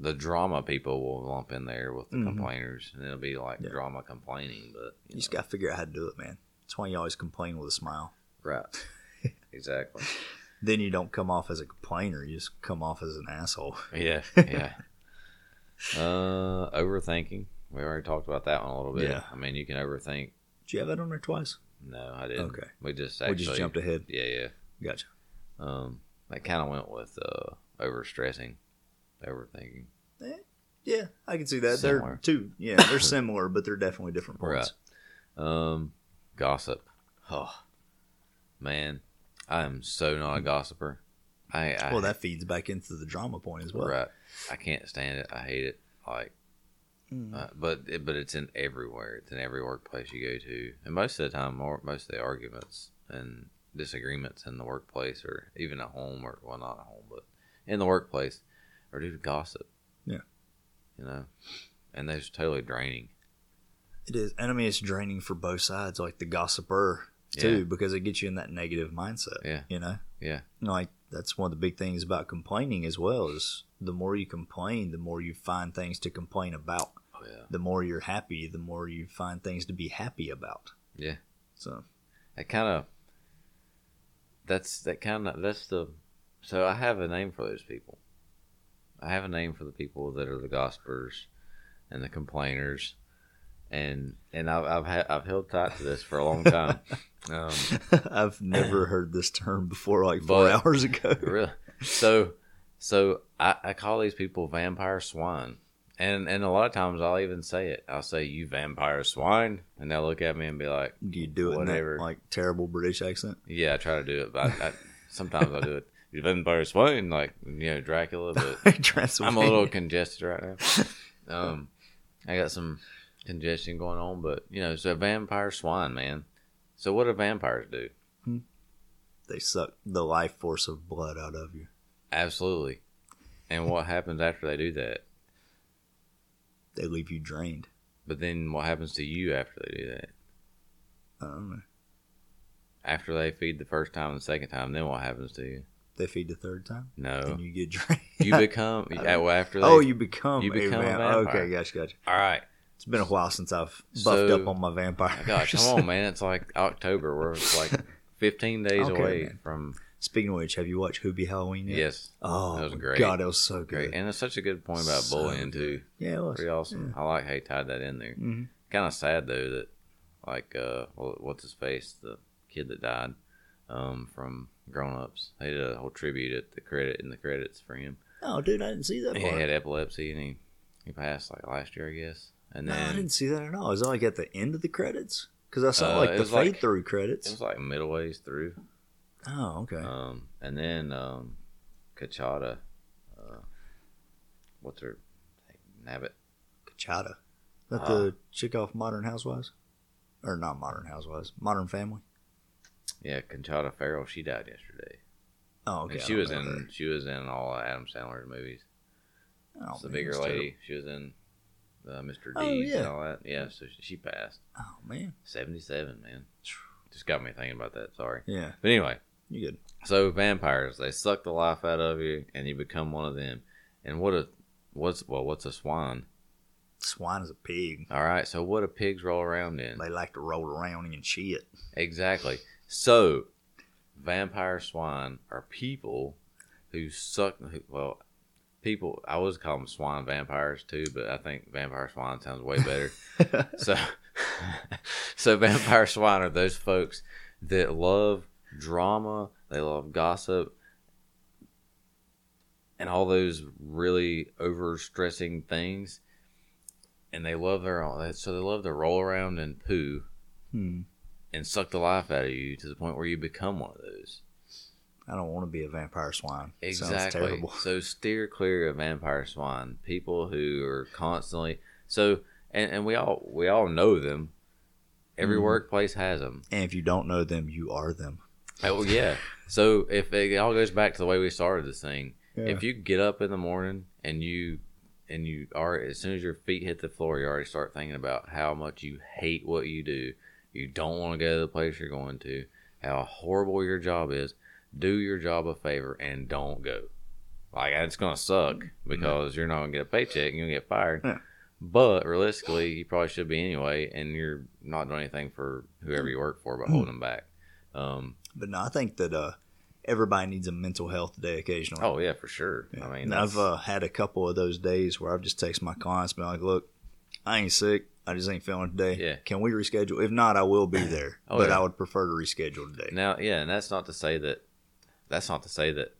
The drama people will lump in there with the Mhm. complainers, and it'll be like Yeah. drama complaining. But You just got to figure out how to do it, man. That's why you always complain with a smile. right, exactly. Then you don't come off as a complainer. You just come off as an asshole. Yeah, yeah. Uh, overthinking. We already talked about that one a little bit. Yeah. I mean, you can overthink. Did you have that on there twice? No, I didn't. Okay. We just we actually just jumped ahead. Yeah, yeah. Gotcha. Um, that kind of went with uh, overstressing, overthinking. Yeah, I can see that. Similar. They're two. Yeah, they're similar, but they're definitely different points. Um, gossip. Oh, man, I am so not a Hmm. gossiper. I, I Well, that feeds back into the drama point as well. right. I can't stand it. I hate it. Like. Mm. Uh, but it, but it's in everywhere. It's in every workplace you go to, and most of the time, more, most of the arguments and disagreements in the workplace, or even at home, or well, not at home, but in the workplace, are due to gossip. Yeah. you know, and they're just totally draining. It is, and I mean it's draining for both sides, like the gossiper too, Yeah. because it gets you in that negative mindset. Yeah. you know. Yeah. Like that's one of the big things about complaining as well is the more you complain, the more you find things to complain about. Oh yeah, The more you're happy, the more you find things to be happy about. Yeah. So that kind of. That's that kind of that's the. So I have a name for those people. I have a name for the people that are the gossipers, and the complainers, and and I've I've, had, I've held tight to this for a long time. um, I've never heard this term before, like four But- hours ago. really, so so I, I call these people vampire swine, and and a lot of times I'll even say it. I'll say you vampire swine, and they'll look at me and be like, Do you do it Whatever. in that like terrible British accent? Yeah, I try to do it, but I, I, sometimes I do it. You vampire swine, like you know Dracula, but I'm a little congested right now. Um, I got some congestion going on, but you know, so vampire swine, man. So what do vampires do? Hmm. They suck the life force of blood out of you. Absolutely. And what happens after they do that? They leave you drained. But then what happens to you after they do that? I don't know. After they feed the first time and the second time, then what happens to you? They feed the third time, No, and you get drained. you become well, after oh, they. oh, you become you become a vamp- vampire. Okay, gotcha, gotcha. all right. It's been a while since I've buffed So- up on my vampire. God, come on, man! It's like October. We're like 15 days Okay, away man. from Speaking of which, have you watched Hubie Halloween yet? yes, Oh, That was great. God, it was so good. great, and it's such a good point about So bullying too. Yeah, it was. Pretty awesome. I like how you tied that in there. Mhm. Kind of sad though that like uh, what's his face, the kid that died um, from Grown Ups. They did a whole tribute at the credit in the credits for him. Oh, dude, I didn't see that He had epilepsy and he he passed like last year, I guess. And no, I didn't see that at all. Is that like at the end of the credits? Because I saw Uh, like the was like- fade through credits. it was like middle ways through. oh, okay. Um, and then um, Kachada, uh, what's her name? Nabbit? Kachada. That uh, the chick off Modern Housewives? or not Modern Housewives, Modern Family. Yeah, Conchata Farrell. She died yesterday. Oh, okay. and she was in her. she was in all Adam Sandler's movies. Oh, It's the bigger lady. She was in uh, Mr. D Oh, yeah. and all that. Yeah, so she, she passed. Oh man. Seventy seven, man. Just got me thinking about that. Sorry. Yeah, But anyway, you good. so vampires they suck the life out of you, and you become one of them. And what a what's well what's a swan? Swine is a pig. All right. So what do pigs roll around in? They like to roll around and shit. Exactly. So, vampire swine are people who suck. Who, well, people. I always call them swine vampires too, but I think vampire swine sounds way better. so, so vampire swine are those folks that love drama. They love gossip. And all those really overstressing things, and they love their own. So they love to roll around and poo, Hmm. and suck the life out of you to the point where you become one of those. I don't want to be a vampire swine. Exactly. terrible. So steer clear of vampire swine. People who are constantly so, and, and we all we all know them. Every Mhm. workplace has them. And if you don't know them, you are them. Oh yeah. so if it all goes back to the way we started this thing, if you get up in the morning and you and you are as soon as your feet hit the floor, you already start thinking about how much you hate what you do. You don't want to go to the place you're going to. How horrible your job is. Do your job a favor and don't go. Like it's gonna suck because you're not gonna get a paycheck and you'll get fired. Yeah. But realistically, you probably should be anyway, and you're not doing anything for whoever you work for, but holding them back. Um, But no, I think that uh, everybody needs a mental health day occasionally. oh yeah, for sure. Yeah. I mean, And I've uh, had a couple of those days where I've just texted my clients, been like, "Look, I ain't sick. I just ain't feeling today. Yeah. Can we reschedule? If not, I will be there. Oh, but yeah. I would prefer to reschedule today. Now, yeah, and that's not to say that that's not to say that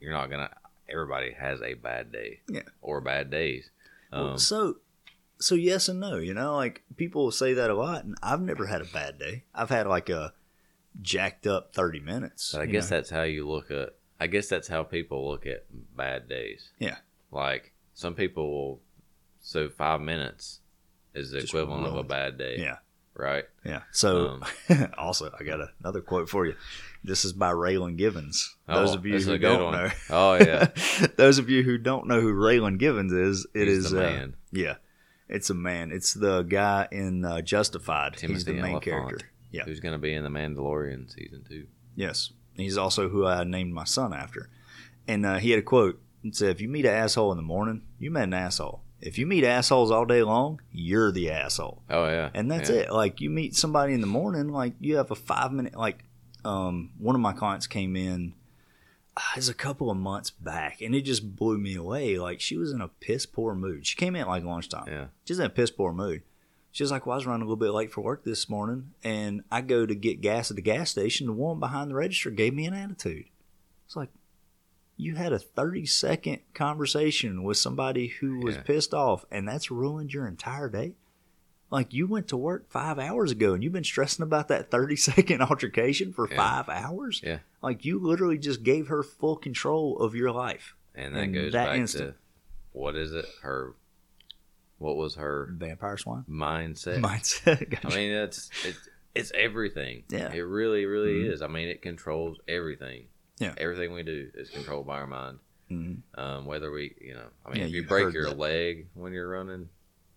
you're not gonna. Everybody has a bad day, Yeah. or bad days. Um, Well, so, so yes and no. You know, like people say that a lot, and I've never had a bad day. I've had like a jacked up thirty minutes. but I guess know? that's how you look at. I guess that's how people look at bad days. Yeah. Like some people will. So five minutes is the Just equivalent of a bad day. yeah, Right. yeah. So, Um, also, I got another quote for you. This is by Raylan Givens. Those Oh, of you who don't one. know, Oh yeah. those of you who don't know who Raylan Givens is, it He's is uh, yeah, it's a man. It's the guy in uh, Justified. He's the main Olyphant, character. Yeah. Who's gonna be in the Mandalorian season two? Yes, he's also who I named my son after. And uh, he had a quote. It said, "If you meet an asshole in the morning, you met an asshole. If you meet assholes all day long, you're the asshole." Oh yeah. And that's Yeah. it. Like you meet somebody in the morning, like you have a five minute. Like um, one of my clients came in. Uh, it was a couple of months back, and it just blew me away. Like she was in a piss poor mood. She came in like lunchtime. Yeah. She's in a piss poor mood. She was like, "Well, I was running a little bit late for work this morning, and I go to get gas at the gas station. The woman behind the register gave me an attitude. It's like, you had a thirty second conversation with somebody who was Yeah. pissed off, and that's ruined your entire day. Like you went to work five hours ago, and you've been stressing about that thirty second altercation for Yeah. five hours. Yeah. Like you literally just gave her full control of your life. And that goes that back instant. to what is it? Her. What was her Vampire swan mindset? mindset. I mean, it's it's it's everything. Yeah. it really, really Mhm. is. I mean, it controls everything. Yeah. everything we do is controlled by our mind. Mhm. Um, whether we, you know, I mean, Yeah, if you, you break your that. leg when you're running,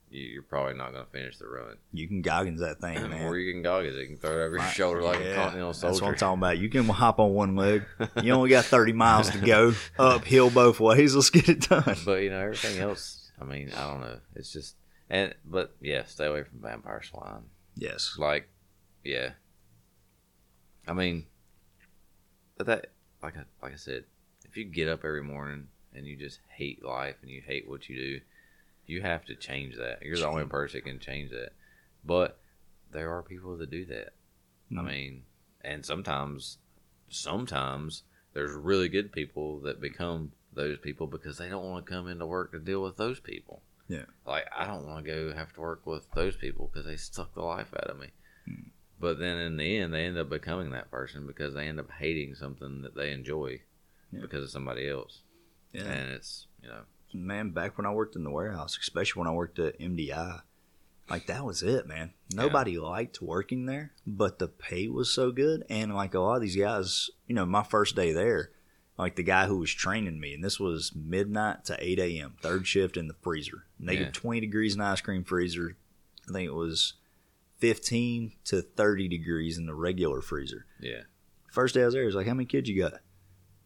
you, you're probably not going to finish the run. you can Goggins that thing, man. or you can gog it. You can throw it over your shoulder like Yeah, a continental soldier. That's what. I'm talking about. You can hop on one leg. You only got 30 miles to go uphill both ways. Let's get it done. But you know, everything else. I mean, I don't know. It's just and but yeah, stay away from vampire slime. Yes. Like, yeah. I mean, but that like I like I said, if you get up every morning and you just hate life and you hate what you do, you have to change that. You're the only person that can change that. But there are people that do that. I Mhm. mean, and sometimes, sometimes there's really good people that become those people because they don't want to come into work to deal with those people. Yeah. Like I don't want to go have to work with those people because they suck the life out of me. Hmm. But then in the end, they end up becoming that person because they end up hating something that they enjoy Yeah. because of somebody else. Yeah. And it's you know, Man, back when I worked in the warehouse, especially when I worked at MDI, Like that was it, man. Nobody liked working there, but the pay was so good. And like a lot of these guys, you know, my first day there, like the guy who was training me, and this was midnight to 8 a.m., third shift in the freezer, negative Yeah. 20 degrees in ice cream freezer. I think it was 15 to 30 degrees in the regular freezer. Yeah. First day I was there, he was like, How many kids you got? I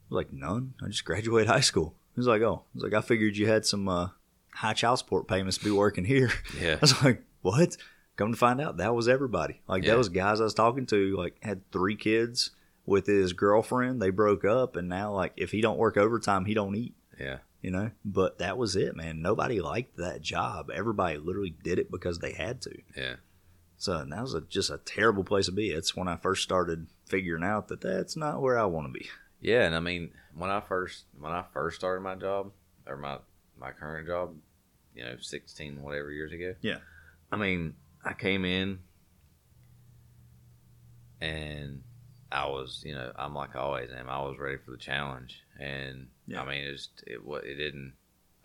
was like, None. I just graduated high school. He was like, Oh, I was like, I figured you had some uh, high child support payments to be working here. Yeah. I was like, What? Come to find out, that was everybody. Like, Yeah. those guys I was talking to, like, had three kids with his girlfriend. They broke up, and now, like, if he don't work overtime, he don't eat. Yeah. You know, but that was it, man. Nobody liked that job. Everybody literally did it because they had to. Yeah. So uh, that was a, just a terrible place to be. It's when I first started figuring out that that's not where I want to be. Yeah, and I mean, when I first when I first started my job or my my current job, you know, sixteen whatever years ago. Yeah. I mean, I came in and I was, you know, I'm like I always am. I was ready for the challenge, and Yeah. I mean, it's it it didn't.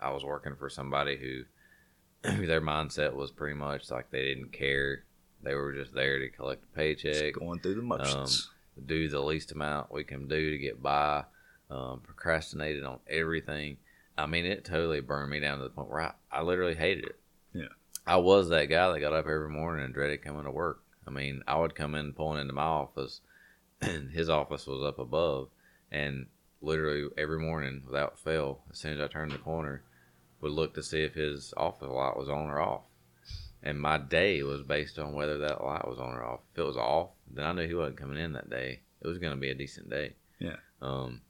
I was working for somebody who, who their mindset was pretty much like they didn't care. They were just there to collect a paycheck Just going through the motions. do the least amount we can do to get by, um, procrastinated on everything. I mean, it totally burned me down to the point where I, I literally hated it. Yeah. I was that guy that got up every morning and dreaded coming to work. I mean, I would come in pulling into my office, and his office was up above, and literally every morning without fail, as soon as I turned the corner, would look to see if his office light was on or off. And my day was based on whether that light was on or off. If it was off, then I knew he wasn't coming in that day. It was going to be a decent day. Yeah. Um.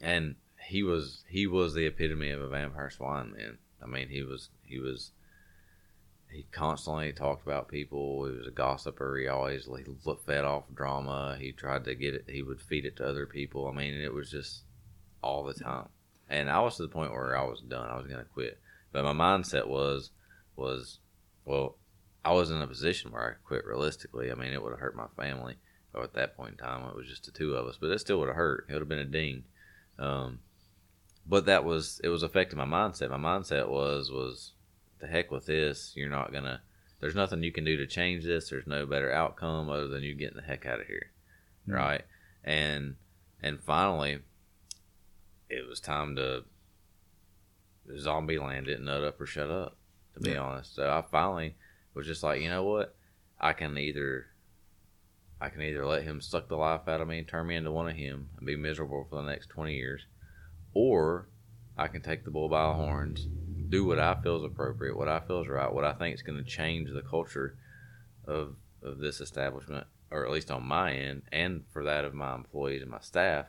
And he was he was the epitome of a vampire swine, man. I mean, he was he was. He constantly talked about people. He was a gossiper. He always like, fed off drama. He tried to get it. He would feed it to other people. I mean, it was just all the time. And I was to the point where I was done. I was gonna quit. But my mindset was was well, I was in a position where I could quit realistically. I mean, it would have hurt my family. Or at that point in time, it was just the two of us, but it still would have hurt. It would have been a ding. Um, but that was it was affecting my mindset. My mindset was was the heck with this. You're not gonna. There's nothing you can do to change this. There's no better outcome other than you getting the heck out of here, Mhm. right? And and finally, it was time to zombie land it, nut up or shut up. To be Yeah. honest, so I finally was just like, you know what, I can either I can either let him suck the life out of me and turn me into one of him and be miserable for the next 20 years, or I can take the bull by the horns, do what I feel is appropriate, what I feel is right, what I think is going to change the culture of, of this establishment, or at least on my end, and for that of my employees and my staff,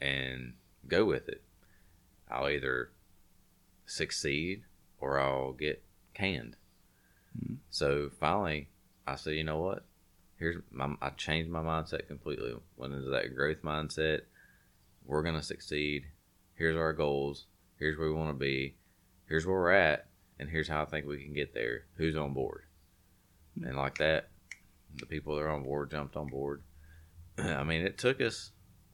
and go with it. I'll either succeed or I'll get canned. Mhm. So finally, I said, you know what? Here's my, I changed my mindset completely. Went into that growth mindset. We're gonna succeed. Here's our goals. Here's where we want to be. Here's where we're at, and here's how I think we can get there. Who's on board? And like that, the people that are on board jumped on board. I mean, it took us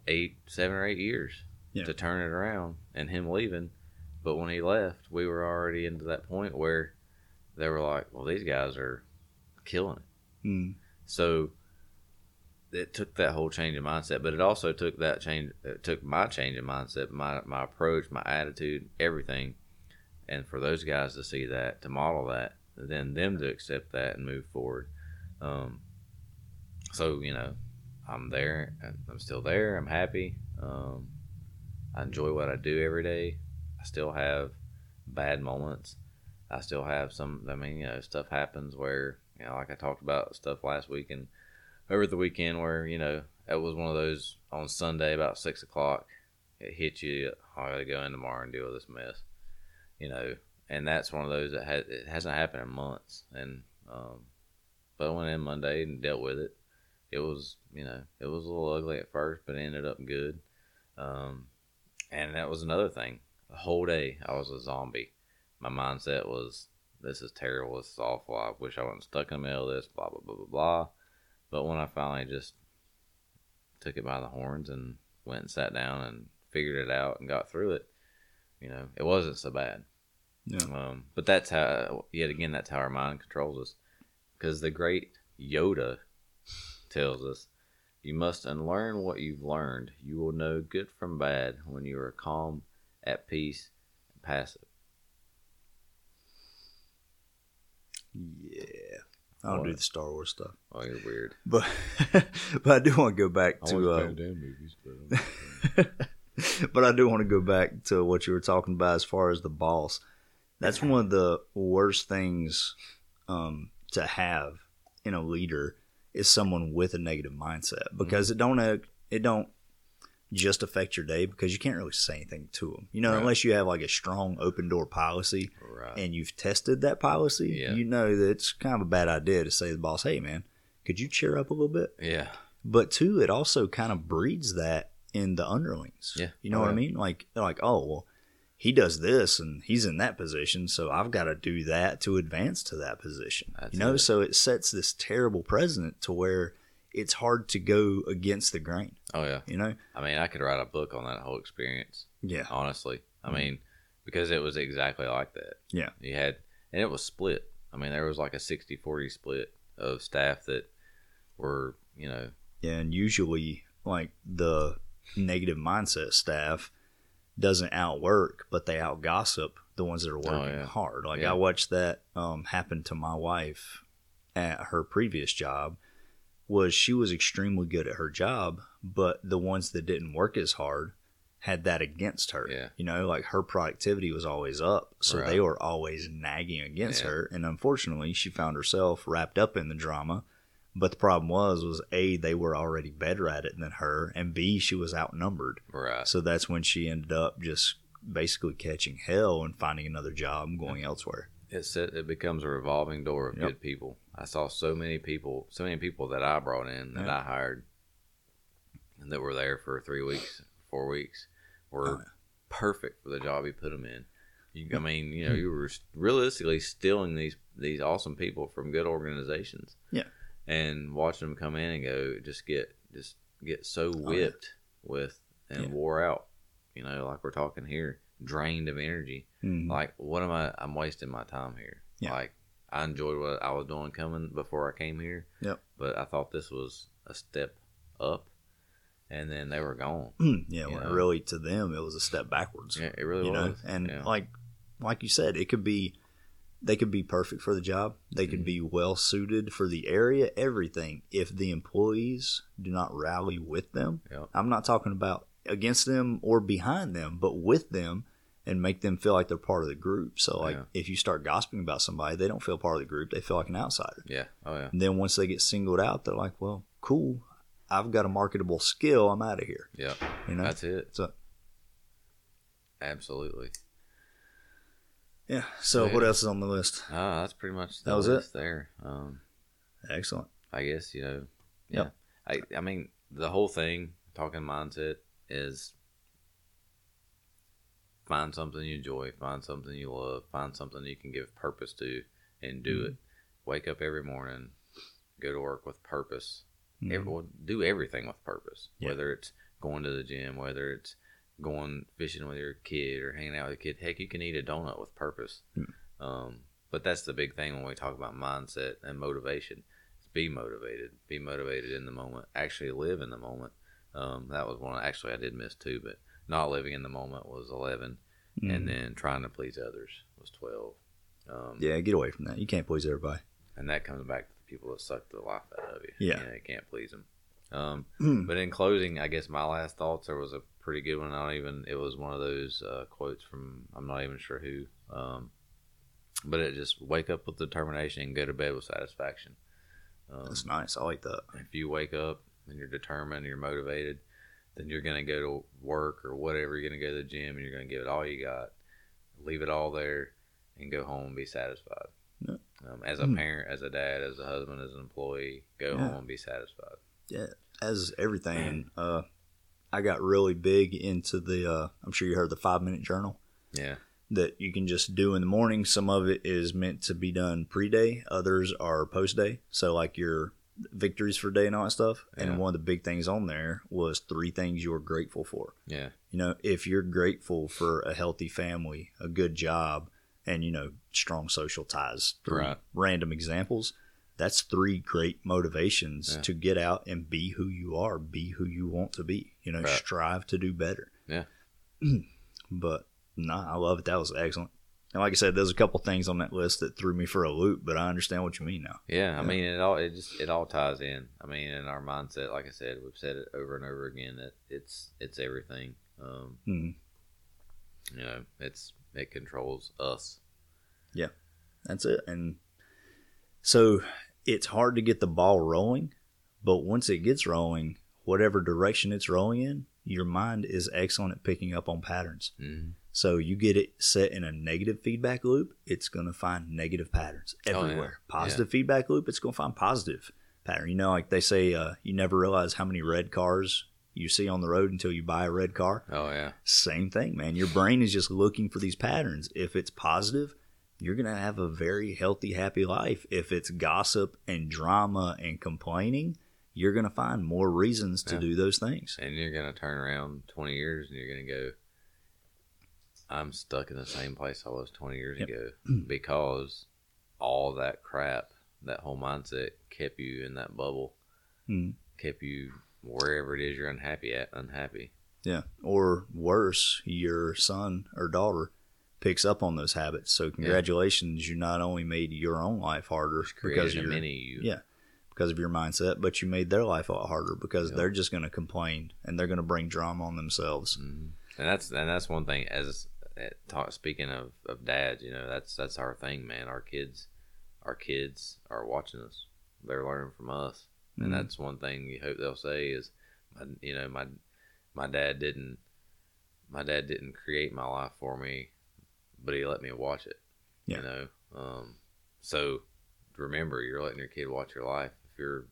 eight, seven or eight years Yeah. to turn it around, and him leaving. But when he left, we were already into that point where they were like, "Well, these guys are killing it." Mm. So it took that whole change in mindset, but it also took that change. It took my change in mindset, my my approach, my attitude, everything, and for those guys to see that, to model that, then them to accept that and move forward. Um, so you know, I'm there. and I'm still there. I'm happy. Um, I enjoy what I do every day. I still have bad moments. I still have some. I mean, you know, stuff happens where you know, like I talked about stuff last week and over the weekend where you know it was one of those on Sunday about six o'clock. It hit you. "Oh, I got to go in tomorrow and deal with this mess. You know, and that's one of those that has it hasn't happened in months. And um, but I went in Monday and dealt with it. It was you know it was a little ugly at first, but it ended up good. Um, and that was another thing. The whole day I was a zombie. My mindset was this is terrible. This is awful. I wish I wasn't stuck in the middle of this. Blah blah blah blah blah. But when I finally just took it by the horns and went and sat down and figured it out and got through it, you know, it wasn't so bad. Yeah. Um, but that's how, yet again, that's how our mind controls us. Because the great Yoda tells us, you must unlearn what you've learned. You will know good from bad when you are calm, at peace, and passive. Yeah. I don't do the Star Wars stuff. Oh, you're weird. But but I do want to go back I to uh, movies, but but I do want to go back to what you were talking about as far as the boss. That's one of the worst things um, to have in a leader is someone with a negative mindset because it don't it don't just affect your day because you can't really say anything to them. You know, Right. unless you have like a strong open door policy right. and you've tested that policy, Yeah. you know that it's kind of a bad idea to say to the boss, "Hey, man, could you cheer up a little bit?" yeah. but two, it also kind of breeds that in the underlings. Yeah. you know Oh, what I mean? Like, like, oh well, he does this and he's in that position, so I've got to do that to advance to that position. That's you know, it. so it sets this terrible precedent to where it's hard to go against the grain. Oh, yeah. You know? I mean, I could write a book on that whole experience. Yeah, honestly. I Mhm. mean, because it was exactly like that. Yeah. You had, and it was split. I mean, there was like a 60 40 split of staff that were, you know, yeah, and usually like the negative mindset staff doesn't outwork, but they out gossip the ones that are working Oh, yeah. hard. Like Yeah. I watched that um, happen to my wife at her previous job. Was she was extremely good at her job, but the ones that didn't work as hard had that against her. Yeah. You know, like her productivity was always up, so Right. they were always nagging against Yeah. her, and unfortunately, she found herself wrapped up in the drama. But the problem was, was a they were already better at it than her, and b she was outnumbered. right. So that's when she ended up just basically catching hell and finding another job and going elsewhere. It set, it becomes a revolving door of Yep. good people. I saw so many people, so many people that I brought in that Yeah. I hired, and that were there for three weeks, four weeks, were Oh, yeah. perfect for the job you put them in. You, I mean, you know, you were realistically stealing these these awesome people from good organizations. Yeah. and watching them come in and go, just get just get so Oh, yeah. whipped with and Yeah. wore out. You know, like we're talking here, drained of energy Mhm. like what am i i'm wasting my time here Yeah. like i enjoyed what i was doing coming before i came here Yep. but i thought this was a step up and then they were gone yeah, when Yeah. really to them it was a step backwards. yeah it really you know, was and yeah. like like you said, it could be they could be perfect for the job. They could Mhm. be well suited for the area, everything. If the employees do not rally with them, Yep. I'm not talking about against them or behind them, but with them and make them feel like they're part of the group. So like Yeah. if you start gossiping about somebody, they don't feel part of the group. They feel like an outsider. yeah oh yeah And then once they get singled out, they're like, "Well, cool. I've got a marketable skill. I'm out of here." yeah You know? that's it So absolutely yeah. So Yeah. what else is on the list? ah that's pretty much the That was it? there um Excellent. i guess you know yeah Yep. i i mean the whole thing talking mindset is find something you enjoy, find something you love, find something you can give purpose to, and do Mhm. it. Wake up every morning, go to work with purpose. Mhm. Every, well, do everything with purpose. Yeah. Whether it's going to the gym, whether it's going fishing with your kid or hanging out with your kid. Heck, you can eat a donut with purpose. Mm. Um, but that's the big thing when we talk about mindset and motivation. Be motivated. Be motivated in the moment. Actually live in the moment. Um, that was one. Actually, I did miss too, but not living in the moment was eleven, Mhm. and then trying to please others was twelve. Um, yeah, get away from that. You can't please everybody. and that comes back to the people that suck the life out of you. Yeah. you, know, you can't please them. Um, Mm. but in closing, I guess my last thoughts there was a pretty good one. I don't even. It was one of those uh, quotes from I'm not even sure who. Um, but it just wake up with determination and go to bed with satisfaction. Um, That's nice. I like that. if you wake up and you're determined, you're motivated, then you're going to go to work or whatever. You're going to go to the gym and you're going to give it all you got, leave it all there, and go home and be satisfied. Yeah. Um, as a Hmm. parent, as a dad, as a husband, as an employee, go Yeah. home and be satisfied. Yeah, as everything, uh, I got really big into the. Uh, I'm sure you heard the five minute journal Yeah. that you can just do in the morning. Some of it is meant to be done pre day. Others are post day. So like your victories for day and all that stuff. Yeah. And one of the big things on there was three things you were grateful for. Yeah. You know, if you're grateful for a healthy family, a good job, and you know strong social ties. Three Right. random examples. That's three great motivations Yeah. to get out and be who you are, be who you want to be. You know, Right. strive to do better. Yeah. but no, I love it. That was excellent. And like I said, there's a couple things on that list that threw me for a loop, but I understand what you mean now. Yeah, I Yeah. mean it all it just it all ties in. I mean, in our mindset, like I said, we've said it over and over again that it's it's everything. Um, Mhm. you know, it's it controls us. Yeah, that's it. And so it's hard to get the ball rolling, but once it gets rolling, whatever direction it's rolling in, your mind is excellent at picking up on patterns. Mm-hmm. So you get it set in a negative feedback loop, it's going to find negative patterns Oh, yeah. everywhere. Positive feedback loop, it's going to find positive pattern. You know, like they say, uh, you never realize how many red cars you see on the road until you buy a red car. Oh yeah, Same thing, man. Your brain is just looking for these patterns. If it's positive, you're going to have a very healthy, happy life. If it's gossip and drama and complaining, you're going to find more reasons to Yeah. do those things. and you're gonna turn around twenty years and you're gonna go. I'm stuck in the same place I was twenty years Yep. ago because all that crap, that whole mindset, kept you in that bubble, Mhm. kept you wherever it is you're unhappy at, unhappy. Yeah. Or worse, your son or daughter picks up on those habits. So congratulations, you not only made your own life harder because of your you. Yeah. because of your mindset, but you made their life a lot harder because Yeah. they're just going to complain and they're going to bring drama on themselves. Mhm. And that's and that's one thing. As talk, speaking of, of dads, you know, that's that's our thing, man. Our kids, our kids are watching us. They're learning from us, Mhm. and that's one thing you hope they'll say is, my, you know, my my dad didn't my dad didn't create my life for me, but he let me watch it. Yeah. You know, um, so remember, you're letting your kid watch your life. If you're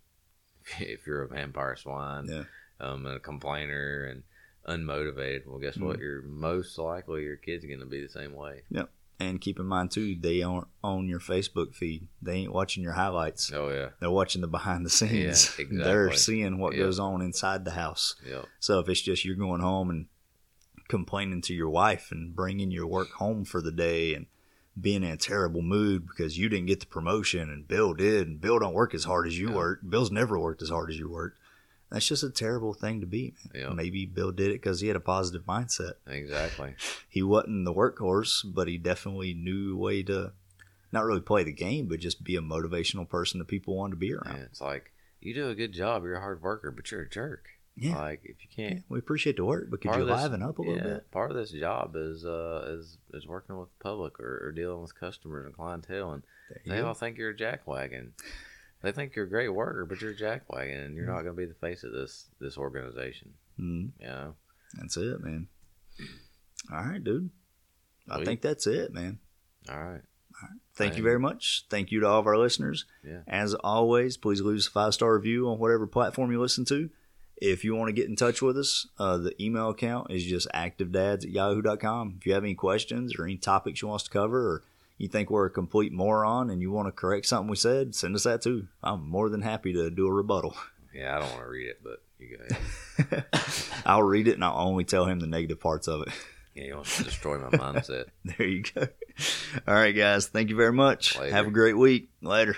if you're a vampire swine, Yeah. um, and a complainer and unmotivated, well, guess what? Mhm. You're most likely your kid's going to be the same way. Yep. And keep in mind too, they aren't on your Facebook feed. They ain't watching your highlights. Oh yeah, They're watching the behind the scenes. Yeah, They're seeing what Yeah. goes on inside the house. yep, So if it's just you're going home and complaining to your wife and bringing your work home for the day and being in a terrible mood because you didn't get the promotion and Bill did and Bill don't work as hard as you Yeah. work. Bill's never worked as hard as you worked. That's just a terrible thing to be. Man. yep, Maybe Bill did it because he had a positive mindset. exactly. He wasn't the workhorse, but he definitely knew a way to not really play the game, but just be a motivational person that people wanted to be around. And it's like you do a good job. You're a hard worker, but you're a jerk. Yeah. Like if you can't. we appreciate the work, but could you this- liven up a little yeah, bit? Part of this job is uh is is working with the public or, or dealing with customers and clientele, and they go. all think you're a jackwagon. They think you're a great worker, but you're a jackwagon, and you're Mm-hmm. not going to be the face of this this organization. Mhm. You know. That's it, man. All right, dude. I think that's it, man. All right. All right. Thank you very much. Thank you to all of our listeners. Yeah. As always, please leave us a five star review on whatever platform you listen to. If you want to get in touch with us, uh, the email account is just activedads at yahoo.com. If you have any questions or any topics you want us to cover, or you think we're a complete moron and you want to correct something we said, send us that too. I'm more than happy to do a rebuttal. Yeah, I don't want to read it, but you go ahead. I'll read it and I'll only tell him the negative parts of it. Yeah, you want to destroy my mindset. There you go. All right, guys. Thank you very much. Later. Have a great week. Later.